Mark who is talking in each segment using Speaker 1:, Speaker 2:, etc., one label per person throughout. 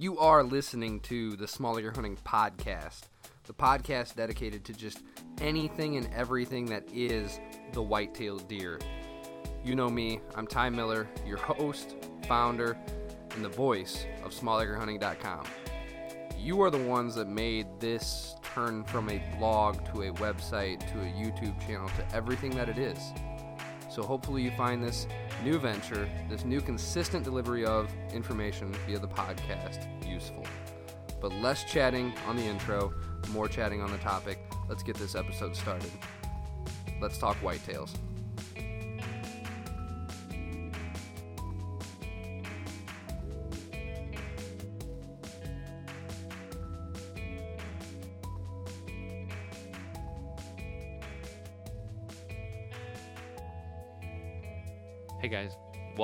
Speaker 1: You are listening to the Small Acre Hunting Podcast, the podcast dedicated to just anything and everything that is the white-tailed deer. You know me, I'm Ty Miller, your host, founder, and the voice of SmallAcreHunting.com. You are the ones that made this turn from a blog to a website to a YouTube channel to everything that it is. So hopefully you find this new venture, this new consistent delivery of information via the podcast useful. But less chatting on the intro, more chatting on the topic. Let's get this episode started. Let's talk whitetails.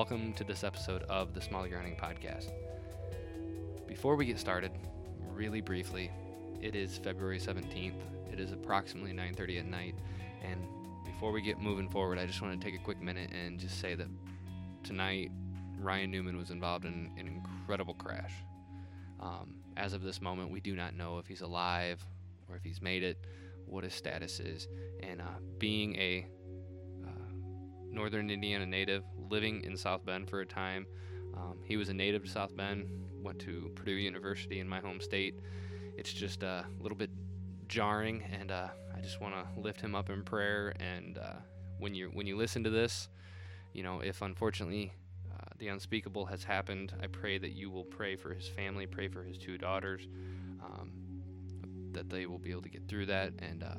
Speaker 2: Welcome to this episode of the Small Acre Hunting Podcast. Before we get started, really briefly, it is February 17th. It is approximately 9:30 at night, and before we get moving forward, I just want to take a quick minute and just say that tonight Ryan Newman was involved in an incredible crash. Um, as of this moment, we do not know if he's alive or if he's made it, what his status is, and uh, being a northern Indiana native, living in South Bend for a time. Um, he was a native to South Bend, went to Purdue University in my home state. It's just a little bit jarring, and uh, I just want to lift him up in prayer. And uh, when you when you listen to this, you know, if unfortunately uh, the unspeakable has happened, I pray that you will pray for his family, pray for his two daughters, um, that they will be able to get through that, and uh,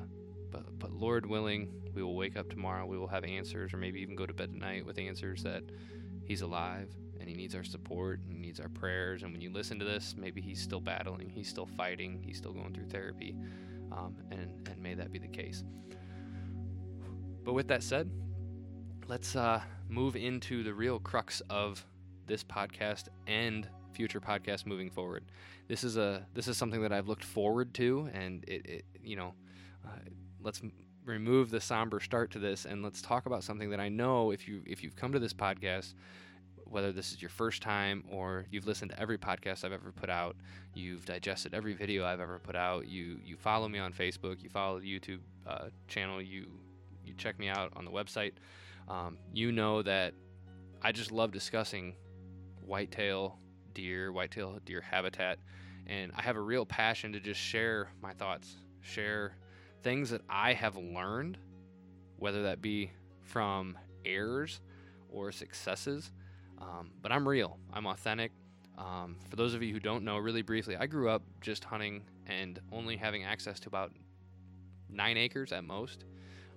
Speaker 2: but, but Lord willing, we will wake up tomorrow. We will have answers, or maybe even go to bed tonight with answers that He's alive and He needs our support and needs our prayers. And when you listen to this, maybe He's still battling, He's still fighting, He's still going through therapy. Um, and, and may that be the case. But with that said, let's uh, move into the real crux of this podcast and future podcasts moving forward. This is a this is something that I've looked forward to, and it, it you know, uh, let's remove the somber start to this and let's talk about something that I know if you if you've come to this podcast whether this is your first time or you've listened to every podcast I've ever put out, you've digested every video I've ever put out, you you follow me on Facebook, you follow the YouTube uh, channel, you you check me out on the website, um, you know that I just love discussing whitetail deer, whitetail deer habitat, and I have a real passion to just share my thoughts, share things that I have learned, whether that be from errors or successes. Um, but I'm real, I'm authentic. Um, for those of you who don't know, really briefly, I grew up just hunting and only having access to about nine acres at most.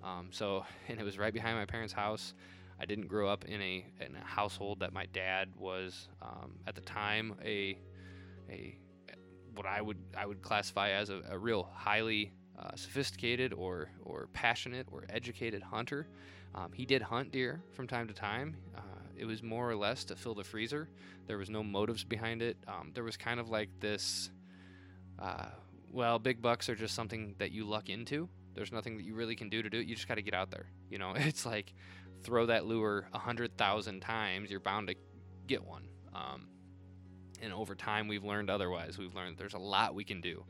Speaker 2: Um, so, and it was right behind my parents' house. I didn't grow up in a, in a household that my dad was um, at the time a a what I would I would classify as a, a real highly uh, sophisticated or, or passionate or educated hunter. Um, he did hunt deer from time to time. Uh, it was more or less to fill the freezer. There was no motives behind it. Um, there was kind of like this uh, well, big bucks are just something that you luck into. There's nothing that you really can do to do it. You just got to get out there. You know, it's like throw that lure a hundred thousand times, you're bound to get one. Um, and over time, we've learned otherwise. We've learned there's a lot we can do.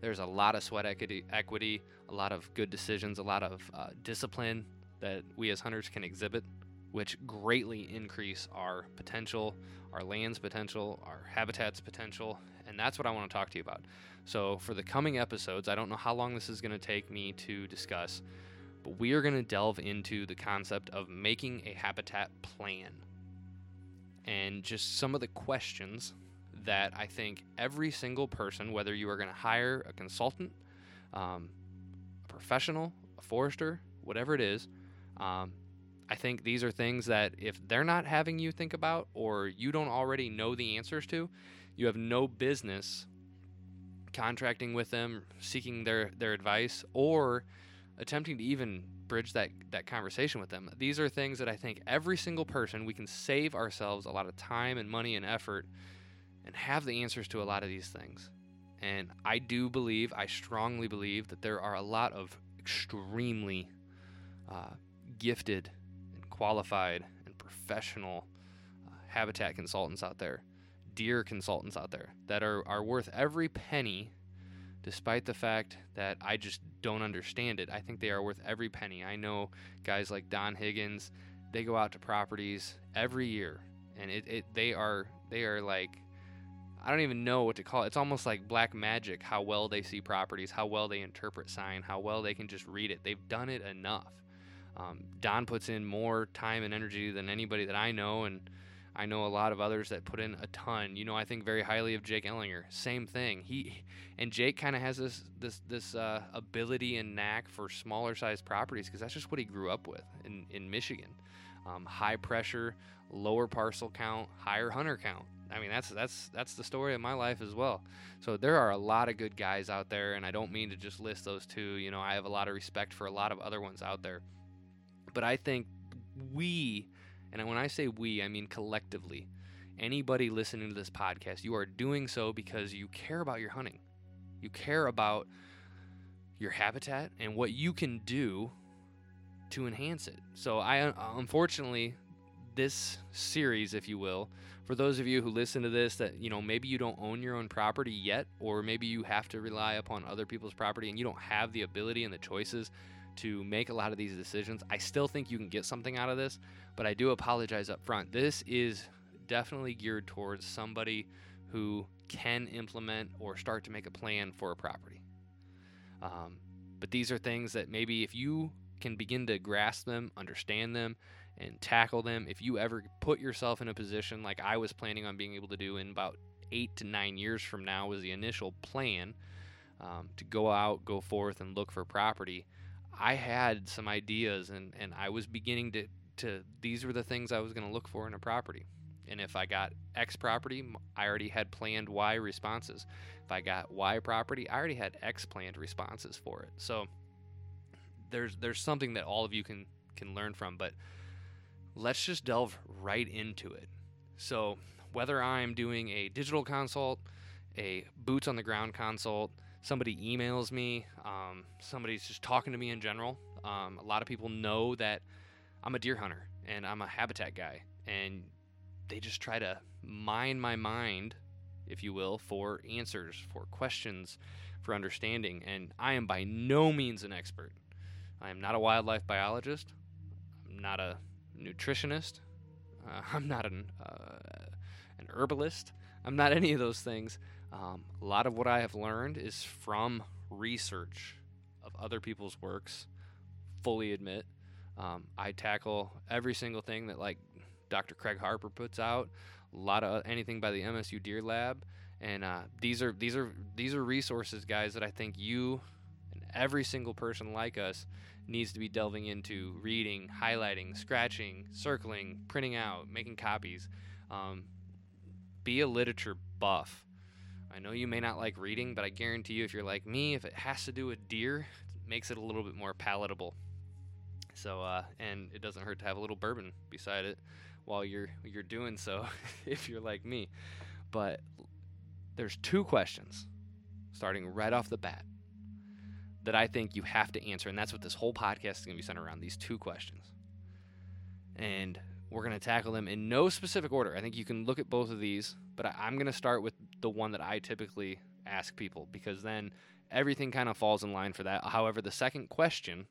Speaker 2: There's a lot of sweat equity, equity a lot of good decisions, a lot of uh, discipline that we as hunters can exhibit, which greatly increase our potential, our land's potential, our habitat's potential, and that's what I want to talk to you about. So, for the coming episodes, I don't know how long this is going to take me to discuss, but we are going to delve into the concept of making a habitat plan and just some of the questions that I think every single person, whether you are going to hire a consultant, um, a professional, a forester, whatever it is, um, I think these are things that if they're not having you think about or you don't already know the answers to, you have no business contracting with them, seeking their, their advice, or attempting to even bridge that, that conversation with them. These are things that I think every single person, we can save ourselves a lot of time and money and effort and have the answers to a lot of these things. And I do believe, I strongly believe, that there are a lot of extremely uh, gifted and qualified and professional uh, habitat consultants out there, deer consultants out there that are, are worth every penny despite the fact that I just don't understand it. I think they are worth every penny. I know guys like Don Higgins, they go out to properties every year and it, it they are they are like I don't even know what to call it. It's almost like black magic how well they see properties, how well they interpret sign, how well they can just read it. They've done it enough. Um, Don puts in more time and energy than anybody that I know, and I know a lot of others that put in a ton. You know, I think very highly of Jake Ellinger. Same thing. He and Jake kind of has this this this uh, ability and knack for smaller sized properties because that's just what he grew up with in in Michigan. Um, high pressure, lower parcel count, higher hunter count. I mean, that's that's that's the story of my life as well. So there are a lot of good guys out there, and I don't mean to just list those two. You know, I have a lot of respect for a lot of other ones out there, but I think we and when I say we, I mean collectively. Anybody listening to this podcast, you are doing so because you care about your hunting. You care about your habitat and what you can do to enhance it. So I unfortunately this series, if you will, for those of you who listen to this that, you know, maybe you don't own your own property yet or maybe you have to rely upon other people's property and you don't have the ability and the choices to make a lot of these decisions. I still think you can get something out of this, but I do apologize up front. This is definitely geared towards somebody who can implement or start to make a plan for a property. Um, but these are things that maybe if you can begin to grasp them, understand them, and tackle them, if you ever put yourself in a position like I was planning on being able to do in about eight to nine years from now, was the initial plan um, to go out, go forth, and look for property. I had some ideas, and, and I was beginning to to these were the things I was going to look for in a property. And if I got X property, I already had planned Y responses. If I got Y property, I already had X planned responses for it. So there's there's something that all of you can can learn from, but let's just delve right into it. So whether I'm doing a digital consult, a boots on the ground consult, somebody emails me, um, somebody's just talking to me in general. Um, a lot of people know that I'm a deer hunter and I'm a habitat guy, and they just try to mine my mind, if you will, for answers, for questions, for understanding. And I am by no means an expert. I am not a wildlife biologist. I'm not a nutritionist. Uh, I'm not an uh, an herbalist. I'm not any of those things. Um, a lot of what I have learned is from research of other people's works. Fully admit, um, I tackle every single thing that like Dr. Craig Harper puts out, a lot of anything by the MSU Deer Lab, and uh, these are these are these are resources, guys, that I think you every single person like us needs to be delving into, reading, highlighting, scratching, circling, printing out, making copies. Um, be a literature buff. I know you may not like reading, but I guarantee you, if you're like me, if it has to do with deer, it makes it a little bit more palatable. So, uh, and it doesn't hurt to have a little bourbon beside it while you're you're doing so, if you're like me. But there's two questions, starting right off the bat, that I think you have to answer, and that's what this whole podcast is going to be centered around. These two questions, and we're going to tackle them in no specific order. I think you can look at both of these, but I, I'm going to start with the one that I typically ask people because then everything kind of falls in line for that. However, the second question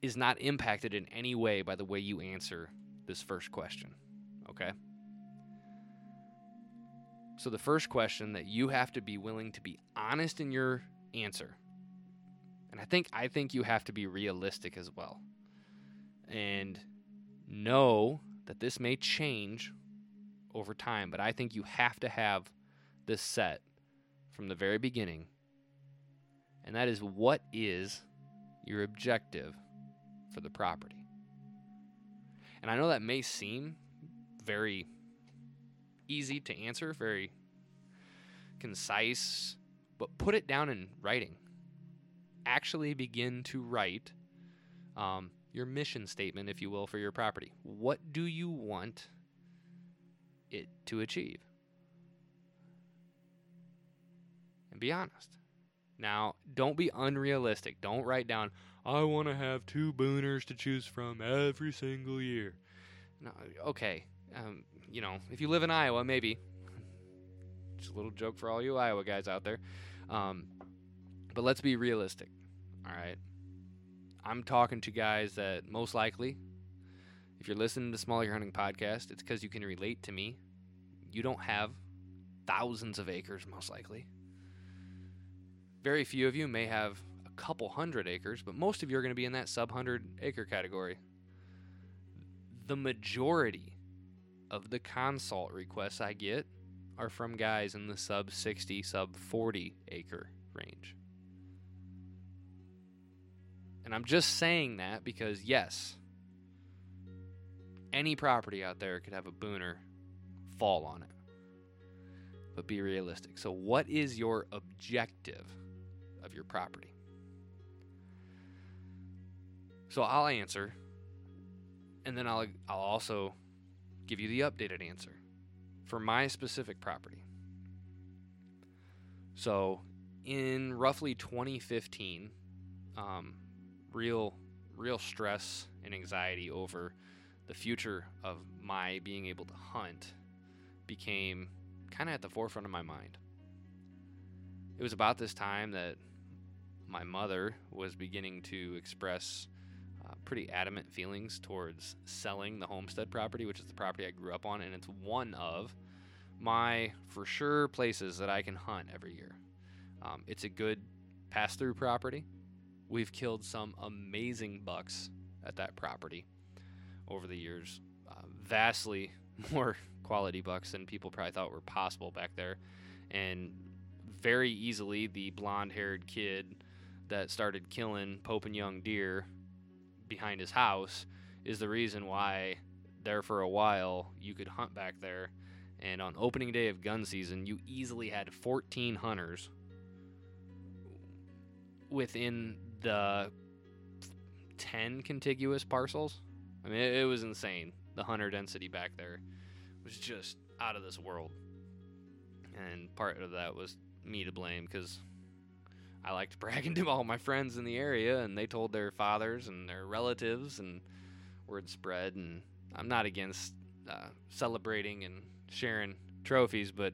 Speaker 2: is not impacted in any way by the way you answer this first question. Okay? So, the first question that you have to be willing to be honest in your answer. And I think I think you have to be realistic as well. And know that this may change over time, but I think you have to have this set from the very beginning. And that is what is your objective for the property. And I know that may seem very easy to answer, very concise, but put it down in writing. Actually begin to write um, your mission statement, if you will, for your property. What do you want it to achieve? And be honest. Now, don't be unrealistic. Don't write down, I want to have two booners to choose from every single year. No, okay, Um, you know, if you live in Iowa, maybe. Just a little joke for all you Iowa guys out there. Um, but let's be realistic. All right. I'm talking to guys that most likely, if you're listening to Small Acre Hunting Podcast, it's because you can relate to me. You don't have thousands of acres, most likely. Very few of you may have a couple hundred acres, but most of you are going to be in that sub 100 acre category. The majority of the consult requests I get are from guys in the sub 60, sub 40 acre range. And I'm just saying that because, yes, any property out there could have a booner fall on it. But be realistic. So, what is your objective of your property? So, I'll answer, and then I'll, I'll also give you the updated answer for my specific property. So, in roughly 2015, um, real, real stress and anxiety over the future of my being able to hunt became kind of at the forefront of my mind. It was about this time that my mother was beginning to express uh, pretty adamant feelings towards selling the homestead property, which is the property I grew up on, and it's one of my for sure places that I can hunt every year. Um, it's a good pass through property. We've killed some amazing bucks at that property over the years, uh, vastly more quality bucks than people probably thought were possible back there, and very easily the blonde haired kid that started killing Pope and Young deer behind his house is the reason why there for a while you could hunt back there. And on opening day of gun season you easily had 14 hunters within the 10 contiguous parcels. I mean it, was insane the hunter density back there was just out of this world. And part of that was me to blame because I liked bragging to all my friends in the area, and they told their fathers and their relatives, and word spread. And I'm not against uh, celebrating and sharing trophies, but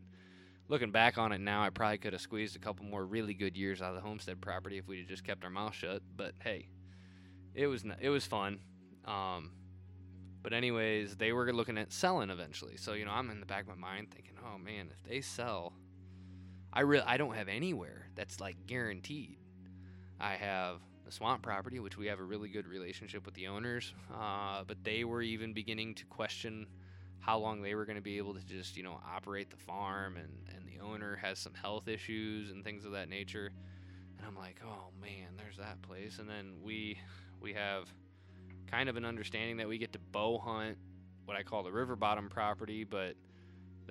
Speaker 2: looking back on it now, I probably could have squeezed a couple more really good years out of the homestead property if we'd have just kept our mouth shut. But hey, it was it was fun. Um, but anyways, they were looking at selling eventually. So you know, I'm in the back of my mind thinking, oh man, if they sell, I really I don't have anywhere that's like guaranteed. I have the swamp property, which we have a really good relationship with the owners, uh, but they were even beginning to question how long they were going to be able to just you know operate the farm, and and the owner has some health issues and things of that nature. And I'm like, oh man, there's that place. And then we we have kind of an understanding that we get to bow hunt what I call the river bottom property, but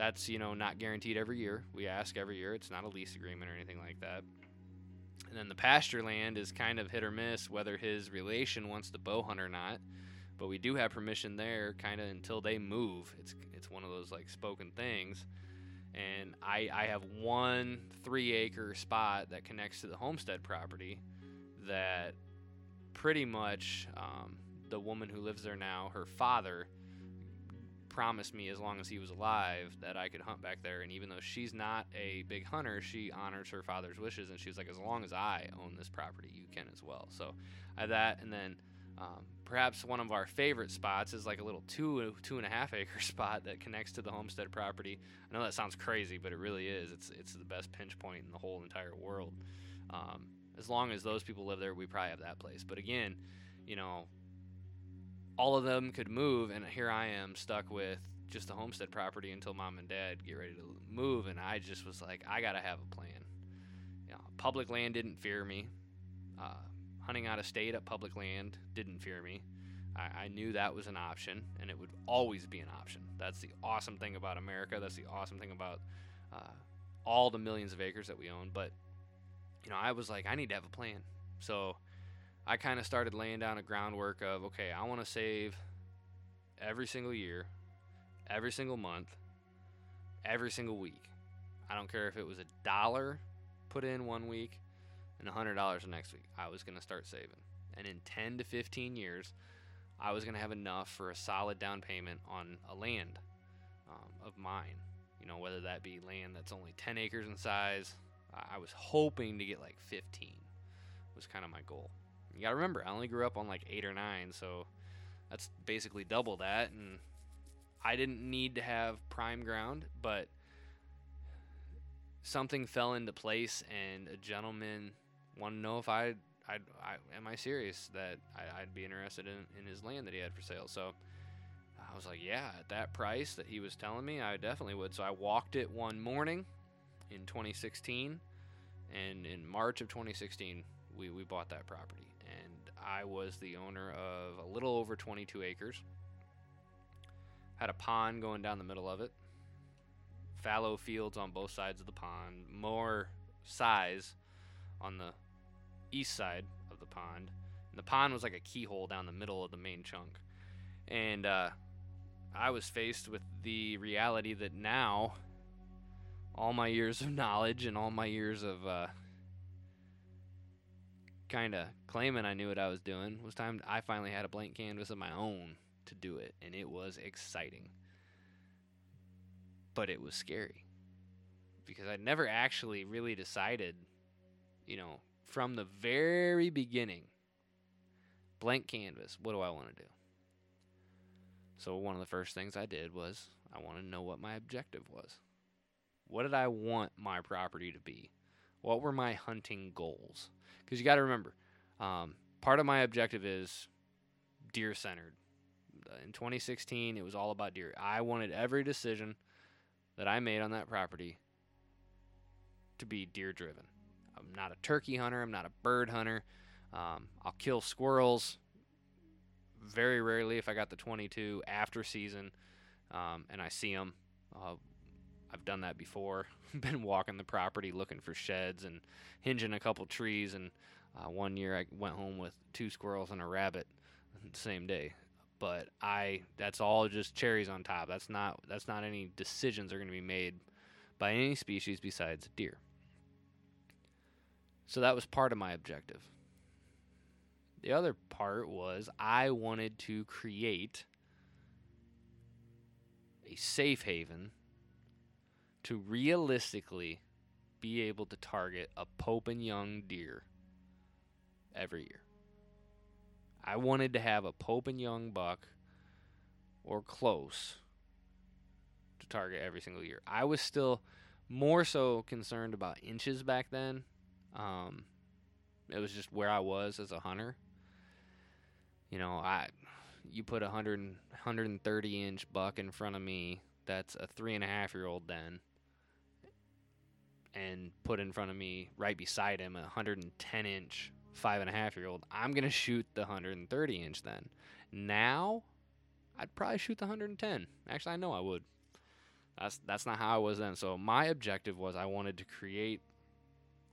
Speaker 2: that's you know not guaranteed every year. We ask every year. It's not a lease agreement or anything like that. And then the pasture land is kind of hit or miss whether his relation wants to bow hunt or not. But we do have permission there, kind of until they move. It's it's one of those like spoken things. And I I have one three acre spot that connects to the homestead property that pretty much um, the woman who lives there now, her father promised me as long as he was alive that I could hunt back there. And even though she's not a big hunter, she honors her father's wishes. And she was like, as long as I own this property, you can as well. So I have that. And then um, perhaps one of our favorite spots is like a little two two and a half acre spot that connects to the homestead property. I know that sounds crazy, but it really is. It's it's the best pinch point in the whole entire world. Um, as long as those people live there, we probably have that place. But again, you know, all of them could move, and here I am stuck with just the homestead property until mom and dad get ready to move. And I just was like, I gotta have a plan. You know, public land didn't fear me. Uh, hunting out of state at public land didn't fear me. I, I, knew that was an option, and it would always be an option. That's the awesome thing about America. That's the awesome thing about uh, all the millions of acres that we own. But you know, I was like, I need to have a plan. So I kind of started laying down a groundwork of okay, I want to save every single year, every single month, every single week. I don't care if it was a dollar put in one week and a hundred dollars the next week. I was gonna start saving, and in 10 to 15 years, I was gonna have enough for a solid down payment on a land um, of mine. You know, whether that be land that's only 10 acres in size. I was hoping to get like 15 was kind of my goal. You got to remember, I only grew up on like 8 or 9, so that's basically double that and I didn't need to have prime ground, but something fell into place and a gentleman wanted to know if I'd, I'd I, am I serious that I, would be interested in, in his land that he had for sale. So I was like, yeah, at that price that he was telling me, I definitely would. So I walked it one morning in 2016, and in March of 2016, we, we bought that property. I was the owner of a little over 22 acres. Had a pond going down the middle of it, fallow fields on both sides of the pond, more size on the east side of the pond. And the pond was like a keyhole down the middle of the main chunk. And uh, I was faced with the reality that now all my years of knowledge and all my years of uh, kind of claiming I knew what I was doing was time. I finally had a blank canvas of my own to do it, and it was exciting. But it was scary because I'd never actually really decided, you know, from the very beginning, blank canvas, what do I want to do? So, one of the first things I did was I wanted to know what my objective was. What did I want my property to be? What were my hunting goals? Because you got to remember, um, part of my objective is deer centered. In 2016, it was all about deer. I wanted every decision that I made on that property to be deer driven. I'm not a turkey hunter, I'm not a bird hunter. Um, I'll kill squirrels very rarely if I got the 22 after season um, and I see them. Uh, I've done that before. Been walking the property looking for sheds and hinging a couple trees. And uh, one year I went home with two squirrels and a rabbit the same day. But I that's all just cherries on top. That's not that's not any decisions are going to be made by any species besides deer. So that was part of my objective. The other part was I wanted to create a safe haven to realistically be able to target a Pope and Young deer every year. I wanted to have a Pope and Young buck or close to target every single year. I was still more so concerned about inches back then. Um, it was just where I was as a hunter you know, I you put a 100, 130 inch buck in front of me that's a three and a half year old then and put in front of me right beside him a 110 inch five and a half year old i'm going to shoot the 130 inch then. Now i'd probably shoot the 110 actually i know i would. That's that's not how i was then. So my objective was i wanted to create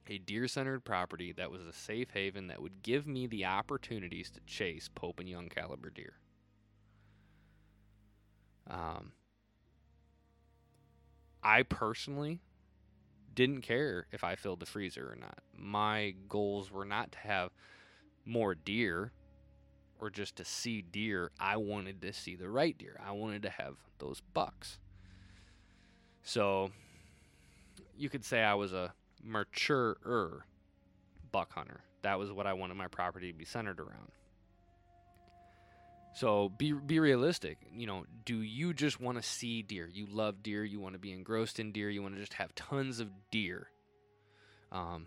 Speaker 2: a deer centered property that was a safe haven that would give me the opportunities to chase Pope and Young caliber deer. Um, I personally didn't care if I filled the freezer or not. My goals were not to have more deer or just to see deer. I wanted to see the right deer. I wanted to have those bucks. So you could say I was a mature buck hunter. That was what I wanted my property to be centered around. So be be realistic. You know, do you just want to see deer? You love deer. You want to be engrossed in deer. You want to just have tons of deer. Um,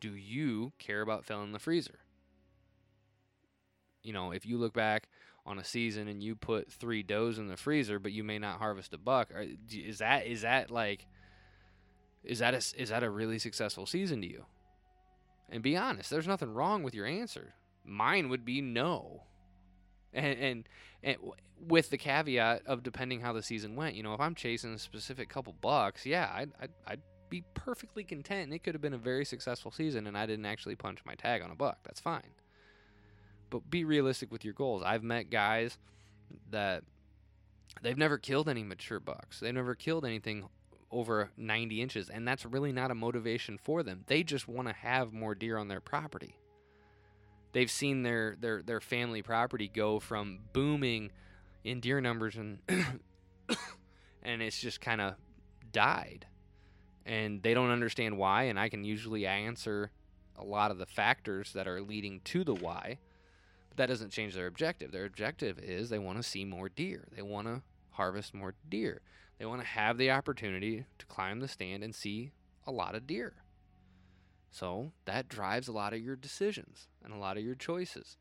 Speaker 2: do you care about filling the freezer? You know, if you look back on a season and you put three does in the freezer, but you may not harvest a buck, is that is that like is that a, is that a really successful season to you? And be honest, there's nothing wrong with your answer. Mine would be no. And, and, and with the caveat of depending how the season went, you know, if I'm chasing a specific couple bucks, yeah, I'd, I'd, I'd be perfectly content. It could have been a very successful season and I didn't actually punch my tag on a buck. That's fine. But be realistic with your goals. I've met guys that they've never killed any mature bucks. They've never killed anything over 90 inches, and that's really not a motivation for them. They just want to have more deer on their property. They've seen their their their family property go from booming in deer numbers and and it's just kind of died. And they don't understand why, and I can usually answer a lot of the factors that are leading to the why. But that doesn't change their objective. Their objective is they want to see more deer. They want to harvest more deer. They want to have the opportunity to climb the stand and see a lot of deer. So that drives a lot of your decisions and a lot of your choices.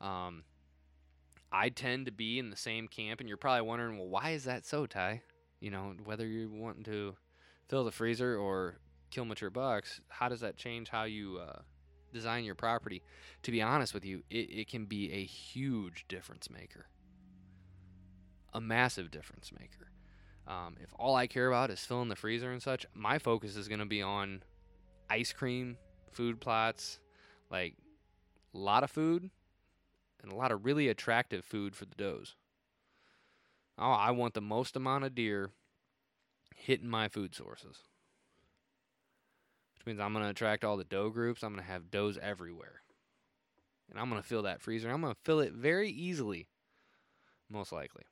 Speaker 2: Um, I tend to be in the same camp, and you're probably wondering, well, why is that so, Ty? You know, whether you're wanting to fill the freezer or kill mature bucks, how does that change how you uh, design your property? To be honest with you, it, it can be a huge difference maker, a massive difference maker. Um, if all I care about is filling the freezer and such, my focus is going to be on ice cream, food plots, like a lot of food, and a lot of really attractive food for the does. Oh, I want the most amount of deer hitting my food sources. Which means I'm going to attract all the doe groups. I'm going to have does everywhere. And I'm going to fill that freezer. I'm going to fill it very easily, most likely.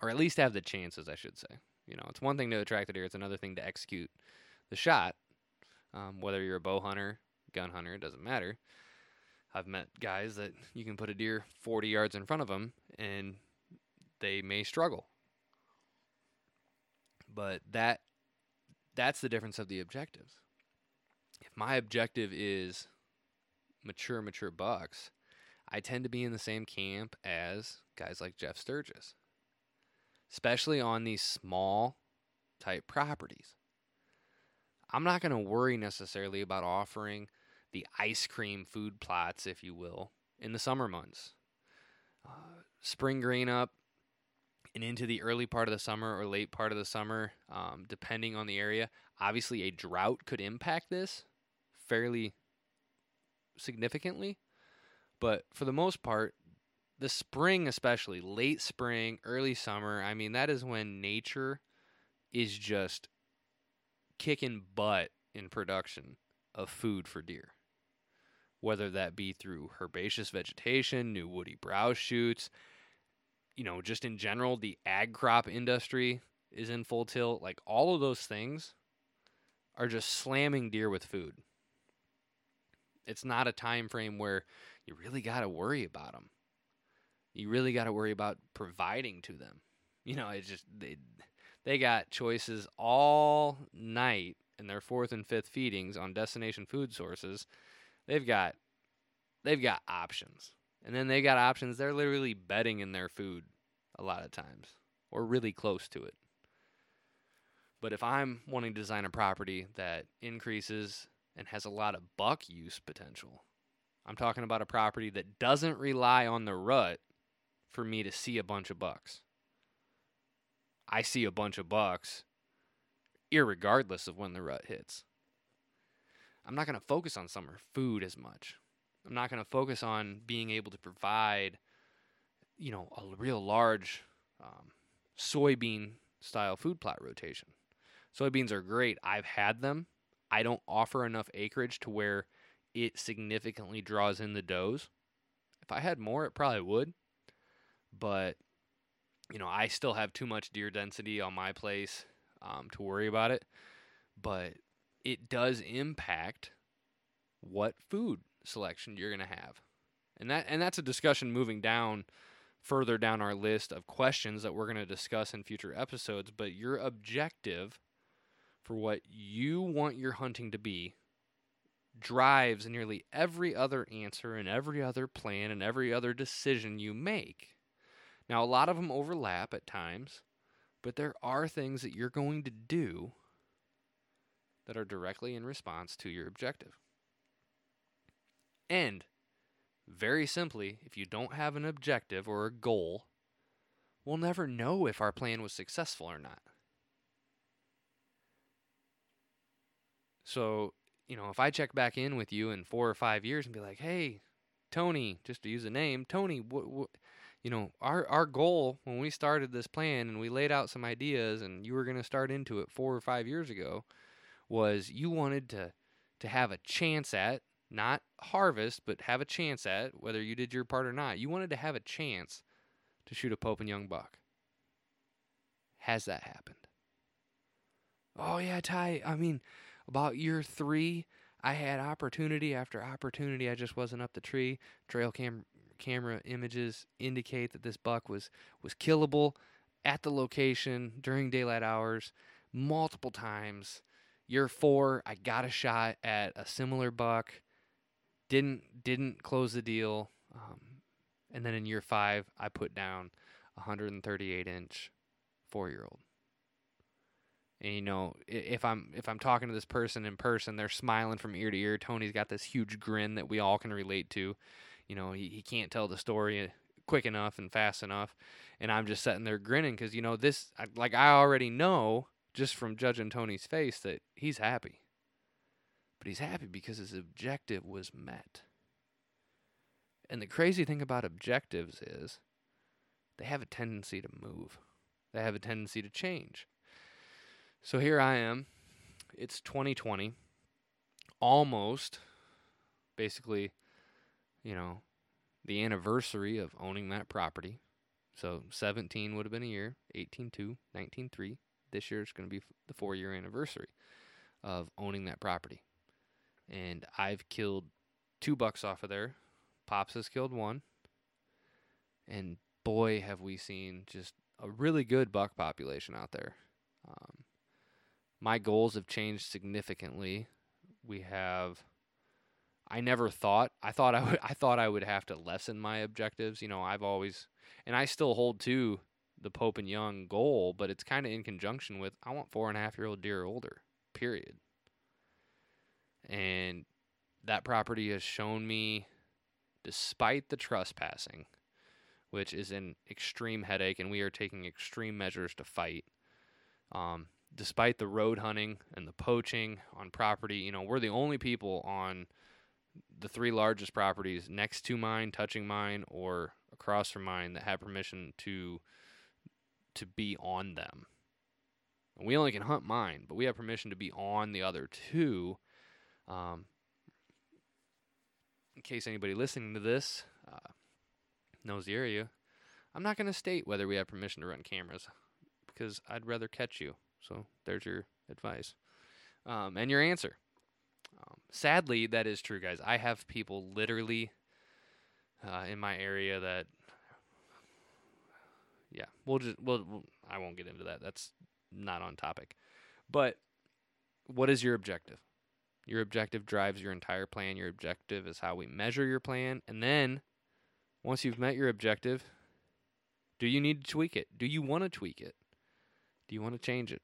Speaker 2: Or at least have the chances, I should say. You know, it's one thing to attract the deer, it's another thing to execute the shot. Um, whether you're a bow hunter, gun hunter, it doesn't matter. I've met guys that you can put a deer 40 yards in front of them and they may struggle. But that that's the difference of the objectives. If my objective is mature mature bucks, I tend to be in the same camp as guys like Jeff Sturgis. Especially on these small type properties. I'm not going to worry necessarily about offering the ice cream food plots, if you will, in the summer months. Uh, spring grain up and into the early part of the summer or late part of the summer, um, depending on the area. Obviously, a drought could impact this fairly significantly, but for the most part, the spring, especially late spring, early summer, I mean, that is when nature is just kicking butt in production of food for deer. Whether that be through herbaceous vegetation, new woody browse shoots, you know, just in general, the ag crop industry is in full tilt. Like all of those things are just slamming deer with food. It's not a time frame where you really got to worry about them. You really got to worry about providing to them. You know, it's just they they got choices all night in their fourth and fifth feedings on destination food sources. They've got they've got options. And then they got options. They're literally betting in their food a lot of times or really close to it. But if I'm wanting to design a property that increases and has a lot of buck use potential, I'm talking about a property that doesn't rely on the rut for me to see a bunch of bucks. I see a bunch of bucks irregardless of when the rut hits. I'm not going to focus on summer food as much. I'm not going to focus on being able to provide, you know, a real large um, soybean style food plot rotation. Soybeans are great. I've had them. I don't offer enough acreage to where it significantly draws in the does. If I had more, it probably would. But, you know, I still have too much deer density on my place um, to worry about it. But it does impact what food selection you're going to have. And that and that's a discussion moving down further down our list of questions that we're going to discuss in future episodes, but your objective for what you want your hunting to be drives nearly every other answer and every other plan and every other decision you make. Now, a lot of them overlap at times, but there are things that you're going to do that are directly in response to your objective. And very simply, if you don't have an objective or a goal, we'll never know if our plan was successful or not. So, you know, if I check back in with you in four or five years and be like, hey, Tony, just to use a name, Tony, what, what, you know, our, our goal when we started this plan and we laid out some ideas and you were going to start into it four or five years ago was you wanted to, to have a chance at not harvest, but have a chance at whether you did your part or not. You wanted to have a chance to shoot a Pope and Young buck. Has that happened? Oh yeah, Ty. I mean, about year three, I had opportunity after opportunity. I just wasn't up the tree. Trail cam camera images indicate that this buck was was killable at the location during daylight hours multiple times. Year four, I got a shot at a similar buck. Didn't didn't close the deal. Um, and then in year five, I put down a 138 inch four year old. And you know, if I'm if I'm talking to this person in person, they're smiling from ear to ear. Tony's got this huge grin that we all can relate to. You know, he, he can't tell the story quick enough and fast enough, and I'm just sitting there grinning because you know this. Like I already know just from judging Tony's face that he's happy. But he's happy because his objective was met. And the crazy thing about objectives is they have a tendency to move. They have a tendency to change. So here I am. It's 2020. Almost basically, you know, the anniversary of owning that property. So 17 would have been a year, 18 2, 19 3. This year is going to be the 4 year anniversary of owning that property. And I've killed two bucks off of there. Pops has killed one. And boy, have we seen just a really good buck population out there. Um, my goals have changed significantly. We have I never thought I thought I would I thought I would have to lessen my objectives. You know, I've always and I still hold to the Pope and Young goal, but it's kind of in conjunction with I want four and a half year old deer older. Period. And that property has shown me, despite the trespassing, which is an extreme headache, and we are taking extreme measures to fight. Um, despite the road hunting and the poaching on property, you know, we're the only people on the three largest properties next to mine, touching mine, or across from mine that have permission to to be on them. We only can hunt mine, but we have permission to be on the other two. Um, in case anybody listening to this uh, knows the area, I'm not going to state whether we have permission to run cameras because I'd rather catch you. So there's your advice um, and your answer. Um, sadly, that is true, guys. I have people literally uh, in my area that, yeah, we'll just we'll, we'll I won't get into that. That's not on topic. But what is your objective? Your objective drives your entire plan. Your objective is how we measure your plan. And then once you've met your objective, do you need to tweak it? Do you want to tweak it? Do you want to change it?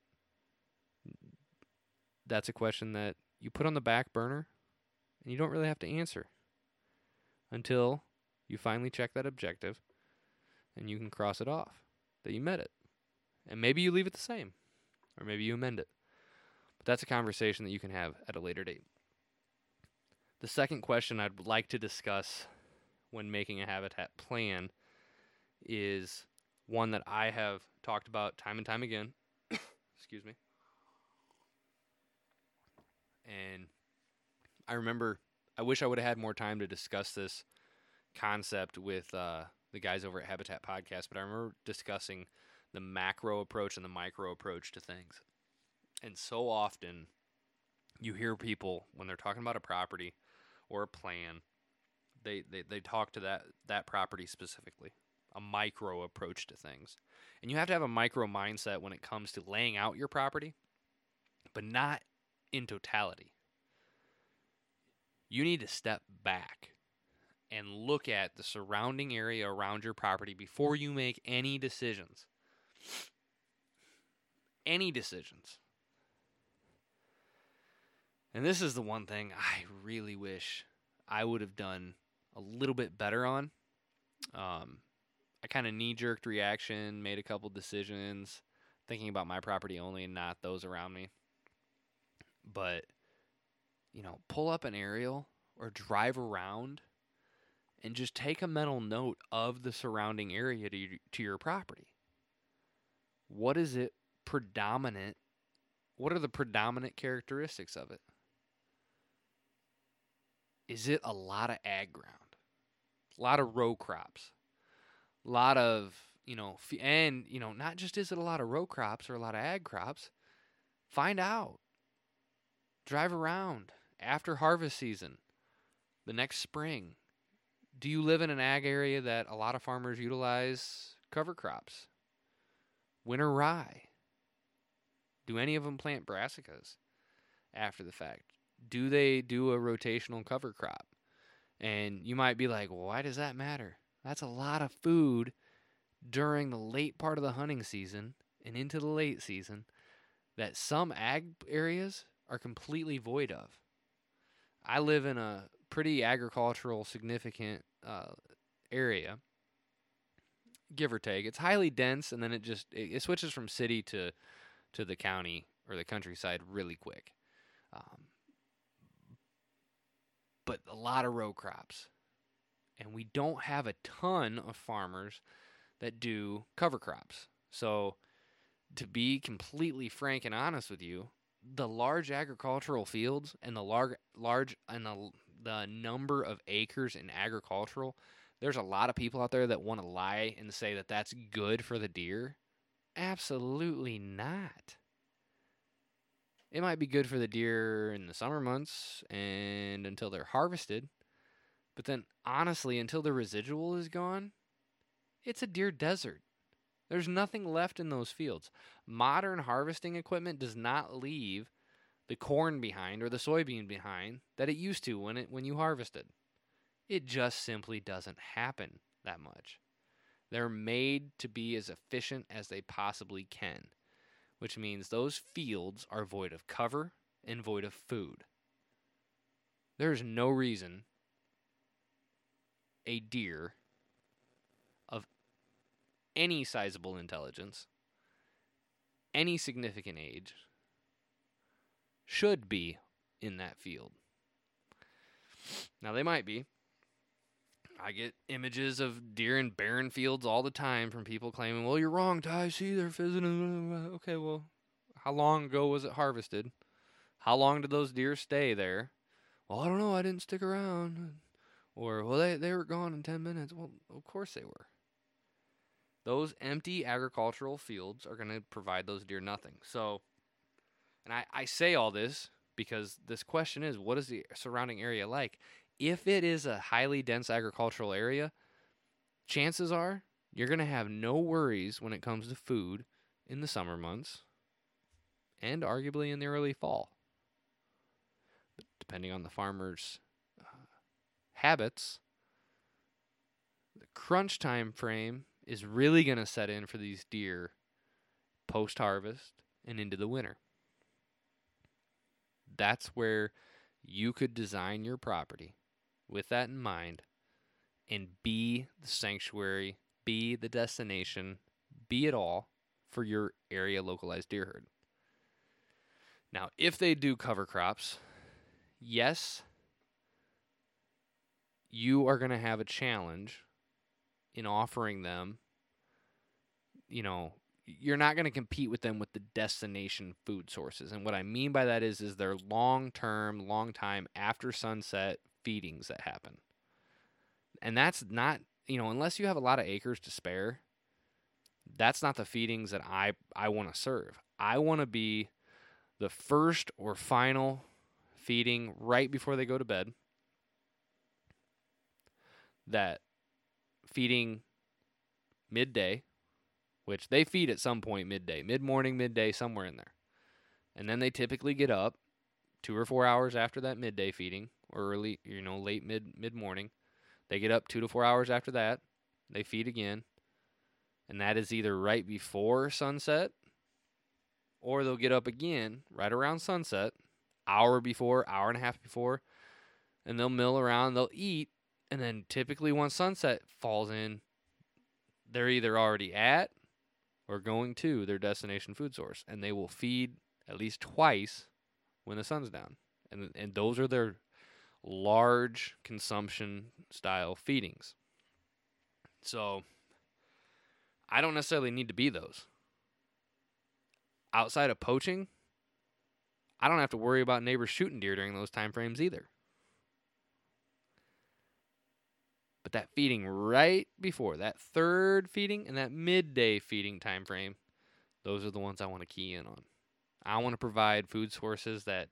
Speaker 2: That's a question that you put on the back burner and you don't really have to answer until you finally check that objective and you can cross it off that you met it. And maybe you leave it the same or maybe you amend it. But that's a conversation that you can have at a later date. The second question I'd like to discuss when making a habitat plan is one that I have talked about time and time again. Excuse me. And I remember, I wish I would have had more time to discuss this concept with uh, the guys over at Habitat Podcast, but I remember discussing the macro approach and the micro approach to things. And so often you hear people when they're talking about a property or a plan, they, they, they talk to that, that property specifically, a micro approach to things. And you have to have a micro mindset when it comes to laying out your property, but not in totality. You need to step back and look at the surrounding area around your property before you make any decisions. Any decisions. And this is the one thing I really wish I would have done a little bit better on. Um, I kind of knee jerked reaction, made a couple decisions, thinking about my property only and not those around me. But, you know, pull up an aerial or drive around and just take a mental note of the surrounding area to, to your property. What is it predominant? What are the predominant characteristics of it? Is it a lot of ag ground? A lot of row crops? A lot of you know, and you know, not just is it a lot of row crops or a lot of ag crops. Find out. Drive around after harvest season, the next spring. Do you live in an ag area that a lot of farmers utilize cover crops? Winter rye. Do any of them plant brassicas after the fact? Do they do a rotational cover crop? And you might be like, well, why does that matter? That's a lot of food during the late part of the hunting season and into the late season that some ag areas are completely void of. I live in a pretty agricultural significant uh, area, give or take. It's highly dense, and then it just it, it, switches from city to to the county or the countryside really quick. Um, but a lot of row crops, and we don't have a ton of farmers that do cover crops. So, to be completely frank and honest with you, the large agricultural fields and the large large and the the number of acres in agricultural, there's a lot of people out there that want to lie and say that that's good for the deer. Absolutely not. It might be good for the deer in the summer months and until they're harvested. But then, honestly, until the residual is gone, it's a deer desert. There's nothing left in those fields. Modern harvesting equipment does not leave the corn behind or the soybean behind that it used to when it when you harvested. It just simply doesn't happen that much. They're made to be as efficient as they possibly can, which means those fields are void of cover and void of food. There's no reason a deer of any sizable intelligence, any significant age, should be in that field. Now, they might be. I get images of deer in barren fields all the time from people claiming, well, you're wrong, Ty. See, they're fizzing. Okay, well, how long ago was it harvested? How long did those deer stay there? Well, I don't know. I didn't stick around. Or, well, they, they were gone in 10 minutes. Well, of course they were. Those empty agricultural fields are going to provide those deer nothing. So, and I, I say all this because this question is what is the surrounding area like? If it is a highly dense agricultural area, chances are you're going to have no worries when it comes to food in the summer months and arguably in the early fall. But depending on the farmer's uh, habits, the crunch time frame is really going to set in for these deer post harvest and into the winter that's where you could design your property with that in mind and be the sanctuary, be the destination, be it all for your area localized deer herd. Now, if they do cover crops, yes, you are going to have a challenge in offering them, you know, you're not going to compete with them with the destination food sources. And what I mean by that is is their long-term, long time after sunset feedings that happen. And that's not, you know, unless you have a lot of acres to spare, that's not the feedings that I I want to serve. I want to be the first or final feeding right before they go to bed. That feeding midday which they feed at some point midday, mid morning, midday, somewhere in there. And then they typically get up two or four hours after that midday feeding, or early, you know, late mid mid morning. They get up two to four hours after that. They feed again, and that is either right before sunset, or they'll get up again right around sunset, hour before, hour and a half before, and they'll mill around. They'll eat, and then typically once sunset falls in, they're either already at or going to their destination food source, and they will feed at least twice when the sun's down. And and those are their large consumption style feedings. So I don't necessarily need to be those. Outside of poaching, I don't have to worry about neighbors shooting deer during those time frames either. But that feeding right before that third feeding and that midday feeding time frame, those are the ones I want to key in on. I want to provide food sources that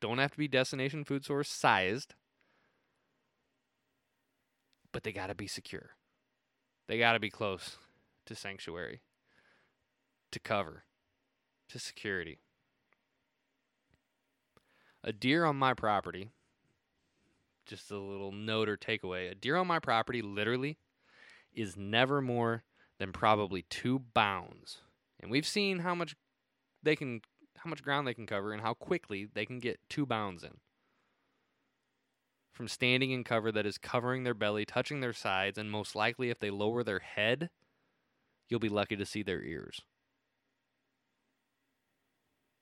Speaker 2: don't have to be destination food source sized, but they got to be secure. They got to be close to sanctuary, to cover, to security. A deer on my property, just a little note or takeaway a deer on my property literally is never more than probably two bounds. And we've seen how much they can how much ground they can cover and how quickly they can get two bounds in. From standing in cover that is covering their belly, touching their sides, and most likely if they lower their head, you'll be lucky to see their ears.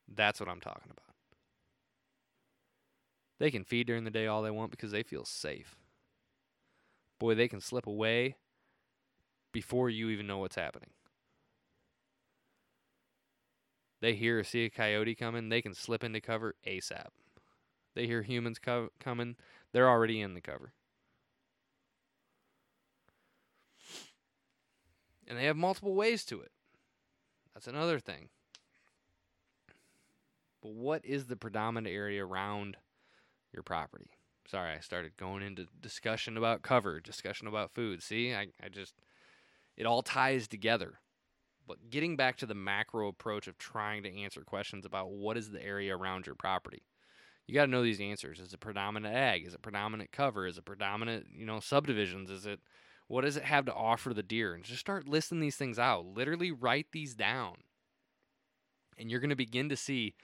Speaker 2: That's what I'm talking about. They can feed during the day all they want because they feel safe. Boy, they can slip away before you even know what's happening. They hear or see a coyote coming, they can slip into cover ASAP. They hear humans co- coming, they're already in the cover. And they have multiple ways to it. That's another thing. But what is the predominant area around your property? Sorry, I started going into discussion about cover, discussion about food. See, I, I just, it all ties together. But getting back to the macro approach of trying to answer questions about what is the area around your property, you got to know these answers. Is it predominant ag? Is it predominant cover? Is it predominant, you know, subdivisions? Is it, what does it have to offer the deer? And just start listing these things out. Literally write these down. And you're going to begin to see,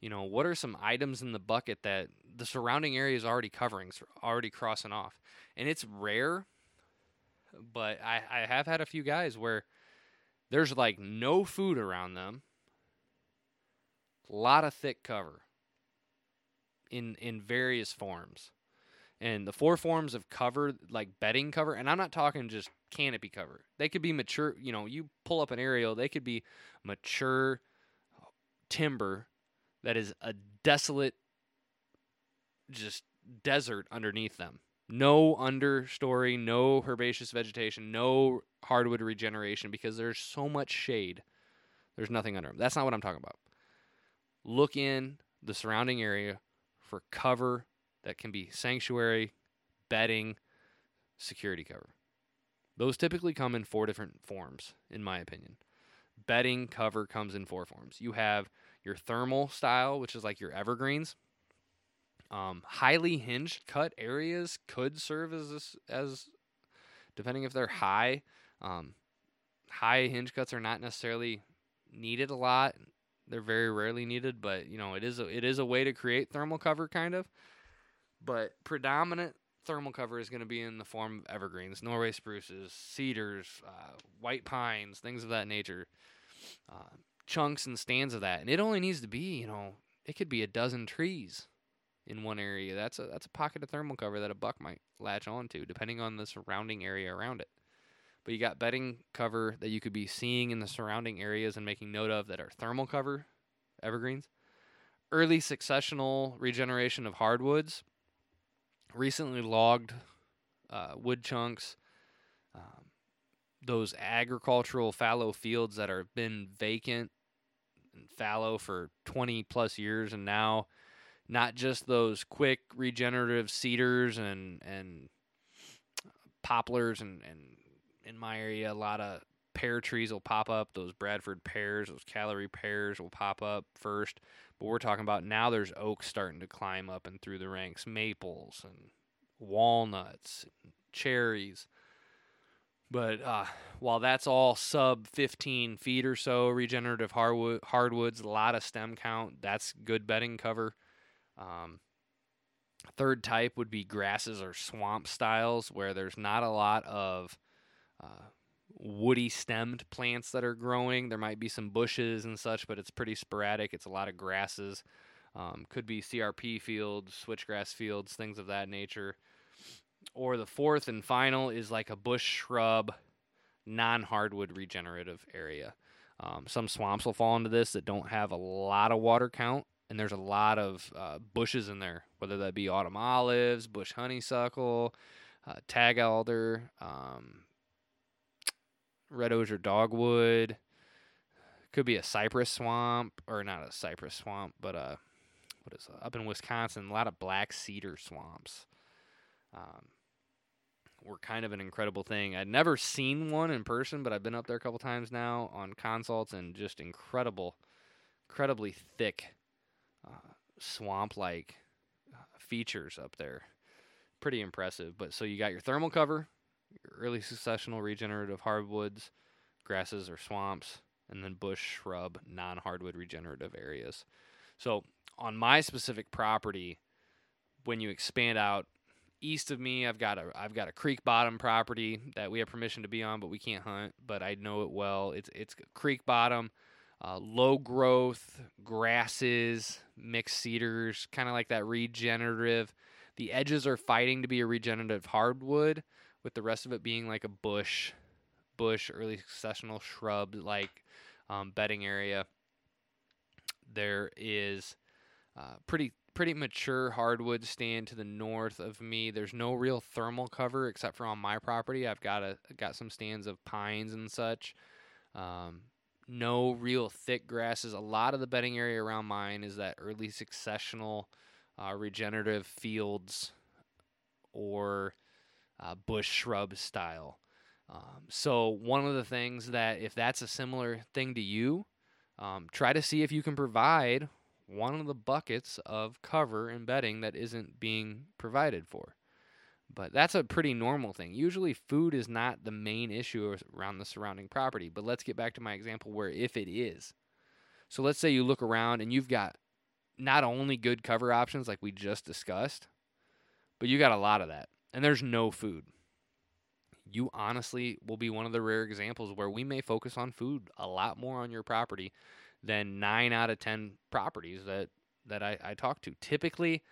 Speaker 2: you know, what are some items in the bucket that the surrounding area is already covering, already crossing off. And it's rare, but I, I have had a few guys where there's like no food around them, a lot of thick cover in in various forms. And the four forms of cover, like bedding cover, and I'm not talking just canopy cover. They could be mature, you know, you pull up an aerial, they could be mature uh, timber that is a desolate just desert underneath them. No understory, no herbaceous vegetation, no hardwood regeneration because there's so much shade. There's nothing under them. That's not what I'm talking about. Look in the surrounding area for cover that can be sanctuary, bedding, security cover. Those typically come in four different forms, in my opinion. Bedding cover comes in four forms. You have your thermal style, which is like your evergreens. Um, highly hinged cut areas could serve as this, as depending if they're high. Um, high hinge cuts are not necessarily needed a lot. They're very rarely needed, but you know it is a, it is a way to create thermal cover, kind of. But predominant thermal cover is going to be in the form of evergreens, Norway spruces, cedars, uh, white pines, things of that nature. Uh, chunks and stands of that, and it only needs to be you know it could be a dozen trees in one area. That's a that's a pocket of thermal cover that a buck might latch onto, depending on the surrounding area around it. But you got bedding cover that you could be seeing in the surrounding areas and making note of that are thermal cover, evergreens. Early successional regeneration of hardwoods, recently logged uh, wood chunks, um, those agricultural fallow fields that have been vacant and fallow for 20 plus years and now not just those quick regenerative cedars and and poplars and and in my area a lot of pear trees will pop up. Those bradford pears those Callery pears will pop up first. But we're talking about now there's oaks starting to climb up and through the ranks maples and walnuts and cherries. But uh, while that's all sub 15 feet or so regenerative hardwood hardwoods a lot of stem count that's good bedding cover um, third type would be grasses or swamp styles, where there's not a lot of uh, woody stemmed plants that are growing. There might be some bushes and such, but it's pretty sporadic. It's a lot of grasses. Um, could be CRP fields, switchgrass fields, things of that nature. Or the fourth and final is like a bush shrub, non hardwood regenerative area. Um, some swamps will fall into this that don't have a lot of water count and there's a lot of uh, bushes in there, whether that be autumn olives, bush honeysuckle, uh, tag alder, um, red osier dogwood. Could be a cypress swamp, or not a cypress swamp, but uh, what is it? up in Wisconsin? A lot of black cedar swamps. Um, were kind of an incredible thing. I'd never seen one in person, but I've been up there a couple times now on consults, and just incredible, incredibly thick uh, swamp-like uh, features up there. Pretty impressive. But so you got your thermal cover, your early successional regenerative hardwoods, grasses or swamps, and then bush, shrub, non-hardwood regenerative areas. So on my specific property, when you expand out east of me, I've got a I've got a creek bottom property that we have permission to be on, but we can't hunt. But I know it well. It's it's creek bottom, uh, low growth grasses, mixed cedars, kind of like that regenerative. The edges are fighting to be a regenerative hardwood, with the rest of it being like a bush, bush, early successional shrub like um, bedding area. There is uh, pretty pretty mature hardwood stand to the north of me. There's no real thermal cover except for on my property. I've got a got some stands of pines and such. Um, no real thick grasses. A lot of the bedding area around mine is that early successional uh, regenerative fields or uh, bush shrub style. Um, so one of the things that if that's a similar thing to you, um, try to see if you can provide one of the buckets of cover and bedding that isn't being provided for. But that's a pretty normal thing. Usually, food is not the main issue around the surrounding property. But let's get back to my example where if it is. So let's say you look around and you've got not only good cover options like we just discussed, but you got a lot of that. And there's no food. You honestly will be one of the rare examples where we may focus on food a lot more on your property than nine out of ten properties that that I, I talk to. Typically,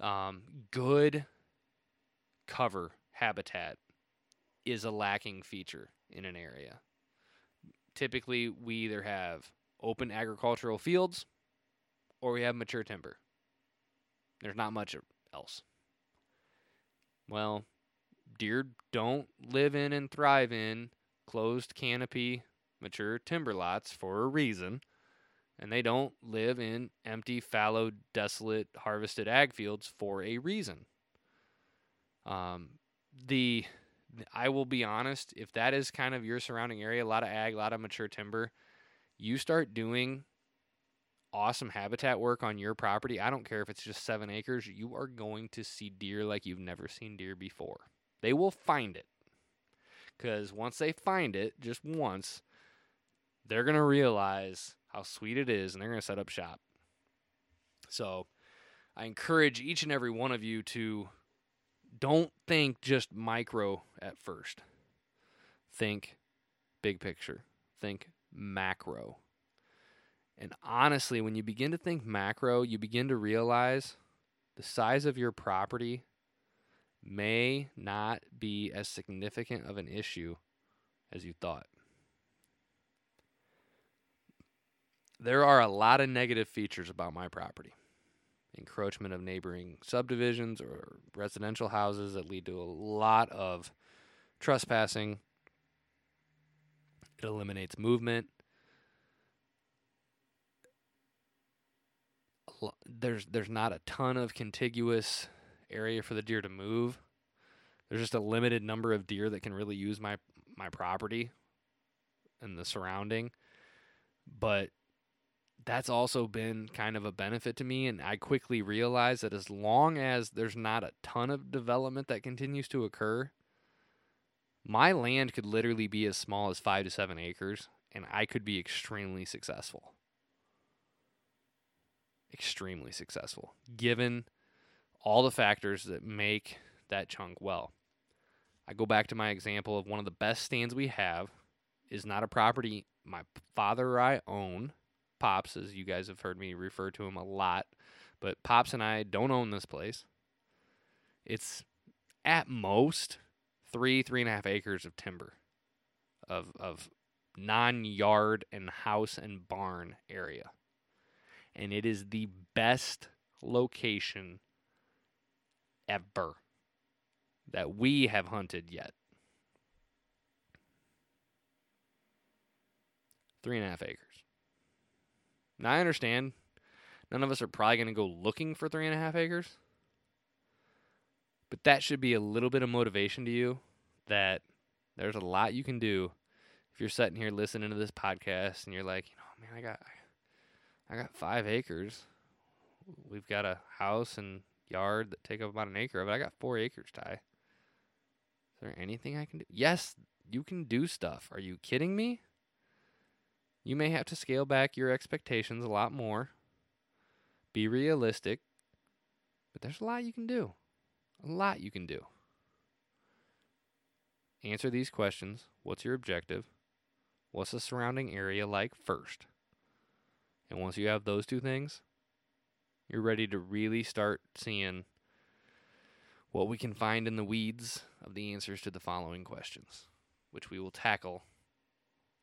Speaker 2: um, good cover habitat is a lacking feature in an area. Typically, we either have open agricultural fields or we have mature timber. There's not much else. Well, deer don't live in and thrive in closed canopy mature timber lots for a reason, and they don't live in empty, fallow, desolate, harvested ag fields for a reason. Um, the I will be honest, if that is kind of your surrounding area, a lot of ag, a lot of mature timber, you start doing awesome habitat work on your property. I don't care if it's just seven acres, you are going to see deer like you've never seen deer before. They will find it. Because once they find it, just once, they're going to realize how sweet it is and they're going to set up shop. So I encourage each and every one of you to don't think just micro at first. Think big picture. Think macro. And honestly, when you begin to think macro, you begin to realize the size of your property may not be as significant of an issue as you thought. There are a lot of negative features about my property. Encroachment of neighboring subdivisions or residential houses that lead to a lot of trespassing. It eliminates movement. There's there's not a ton of contiguous area for the deer to move. There's just a limited number of deer that can really use my my property and the surrounding. But that's also been kind of a benefit to me. And I quickly realized that as long as there's not a ton of development that continues to occur, my land could literally be as small as five to seven acres, and I could be extremely successful. Extremely successful, given all the factors that make that chunk well. I go back to my example of one of the best stands we have is not a property my father or I own Pops, as you guys have heard me refer to him a lot. But Pops and I don't own this place. It's at most three, three and a half acres of timber, of of non yard and house and barn area. And it is the best location ever. that we have hunted yet. Three and a half acres. Now I understand none of us are probably going to go looking for three and a half acres, but that should be a little bit of motivation to you that there's a lot you can do if you're sitting here listening to this podcast and you're like, you know, man, I got I got 5 acres. We've got a house and yard that take up about an acre of it. I got 4 acres, Ty. Is there anything I can do? Yes, you can do stuff. Are you kidding me? You may have to scale back your expectations a lot more. Be realistic. But there's a lot you can do. A lot you can do. Answer these questions. What's your objective? What's the surrounding area like first? And once you have those two things, you're ready to really start seeing what we can find in the weeds of the answers to the following questions, which we will tackle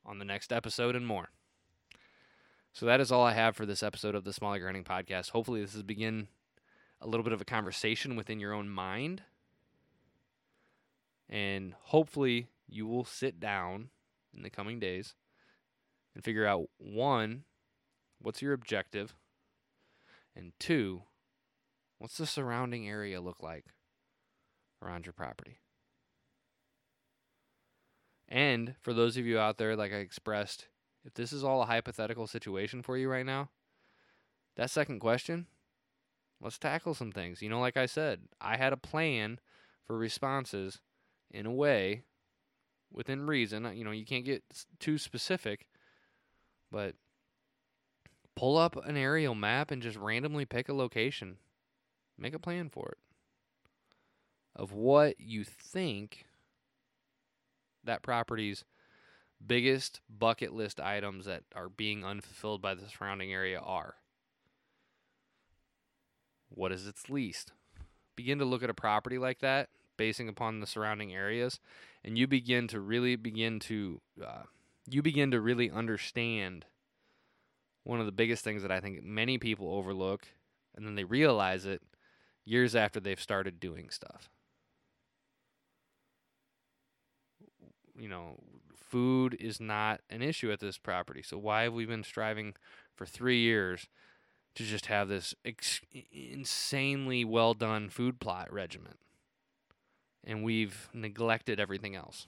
Speaker 2: on the next episode and more. So that is all I have for this episode of the Small Acre Hunting Podcast. Hopefully, this has begin a little bit of a conversation within your own mind, and hopefully, you will sit down in the coming days and figure out one, what's your objective, and two, what's the surrounding area look like around your property. And for those of you out there, like I expressed, if this is all a hypothetical situation for you right now, that second question, let's tackle some things. You know, like I said, I had a plan for responses in a way within reason. You know, you can't get too specific, but pull up an aerial map and just randomly pick a location. Make a plan for it of what you think that property's biggest bucket list items that are being unfulfilled by the surrounding area are. What is its least? Begin to look at a property like that, basing upon the surrounding areas, and you begin to really begin to uh, you begin to really understand one of the biggest things that I think many people overlook, and then they realize it years after they've started doing stuff. You know, food is not an issue at this property. So why have we been striving for three years to just have this ex- insanely well done food plot regiment? And we've neglected everything else.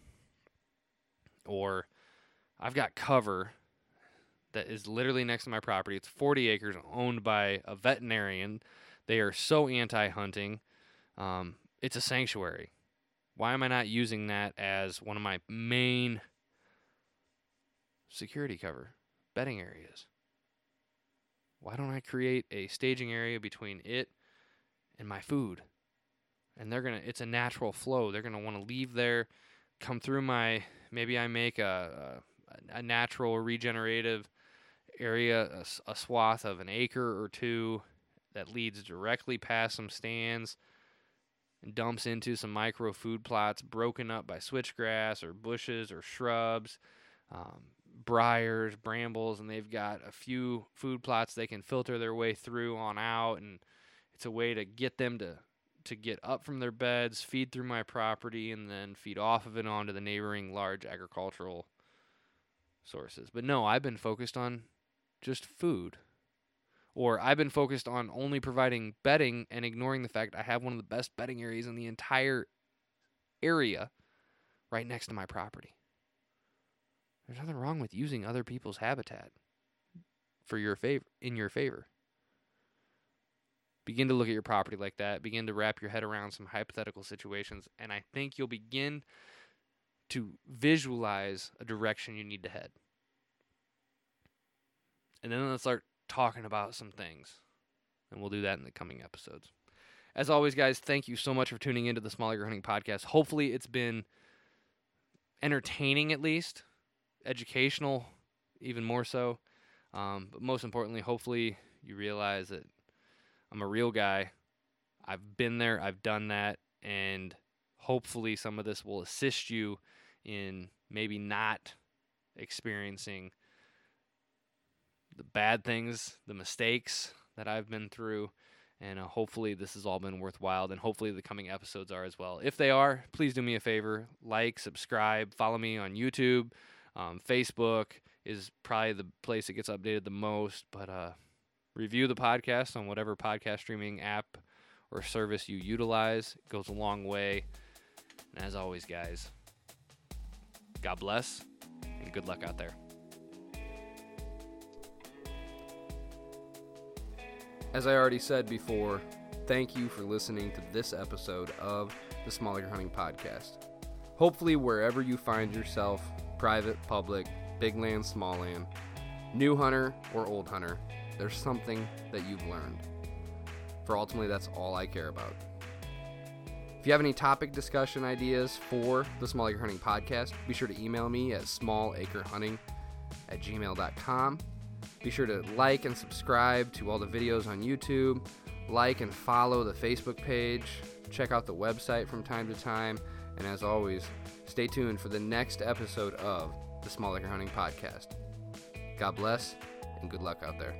Speaker 2: Or I've got cover that is literally next to my property. It's 40 acres owned by a veterinarian. They are so anti hunting. Um, it's a sanctuary. Why am I not using that as one of my main security cover, bedding areas? Why don't I create a staging area between it and my food? And they're going to, it's a natural flow. They're going to want to leave there, come through my, maybe I make a, a, a natural regenerative area, a, a swath of an acre or two that leads directly past some stands and dumps into some micro food plots broken up by switchgrass or bushes or shrubs, um, briars, brambles, and they've got a few food plots they can filter their way through on out, and it's a way to get them to to get up from their beds, feed through my property, and then feed off of it onto the neighboring large agricultural sources. But no, I've been focused on just food. Or I've been focused on only providing bedding and ignoring the fact I have one of the best bedding areas in the entire area right next to my property. There's nothing wrong with using other people's habitat for your favor in your favor. Begin to look at your property like that, begin to wrap your head around some hypothetical situations, and I think you'll begin to visualize a direction you need to head. And then let's start talking about some things. And we'll do that in the coming episodes. As always, guys, thank you so much for tuning into the Small Acre Hunting Podcast. Hopefully, it's been entertaining at least, educational, even more so. Um, but most importantly, hopefully, you realize that I'm a real guy. I've been there, I've done that, and hopefully, some of this will assist you in maybe not experiencing the bad things, the mistakes that I've been through, And uh, hopefully, this has all been worthwhile, and hopefully, the coming episodes are as well. If they are, please do me a favor like, subscribe, follow me on YouTube. Um, Facebook is probably the place that gets updated the most, but uh, review the podcast on whatever podcast streaming app or service you utilize. It goes a long way. And as always, guys, God bless and good luck out there.
Speaker 1: As I already said before, thank you for listening to this episode of the Small Acre Hunting Podcast. Hopefully, wherever you find yourself private, public, big land, small land, new hunter, or old hunter there's something that you've learned. For ultimately, that's all I care about. If you have any topic discussion ideas for the Small Acre Hunting Podcast, be sure to email me at smallacrehunting at gmail.com. Be sure to like and subscribe to all the videos on YouTube, like and follow the Facebook page, check out the website from time to time, and as always, stay tuned for the next episode of the Small Acre Hunting Podcast. God bless and good luck out there.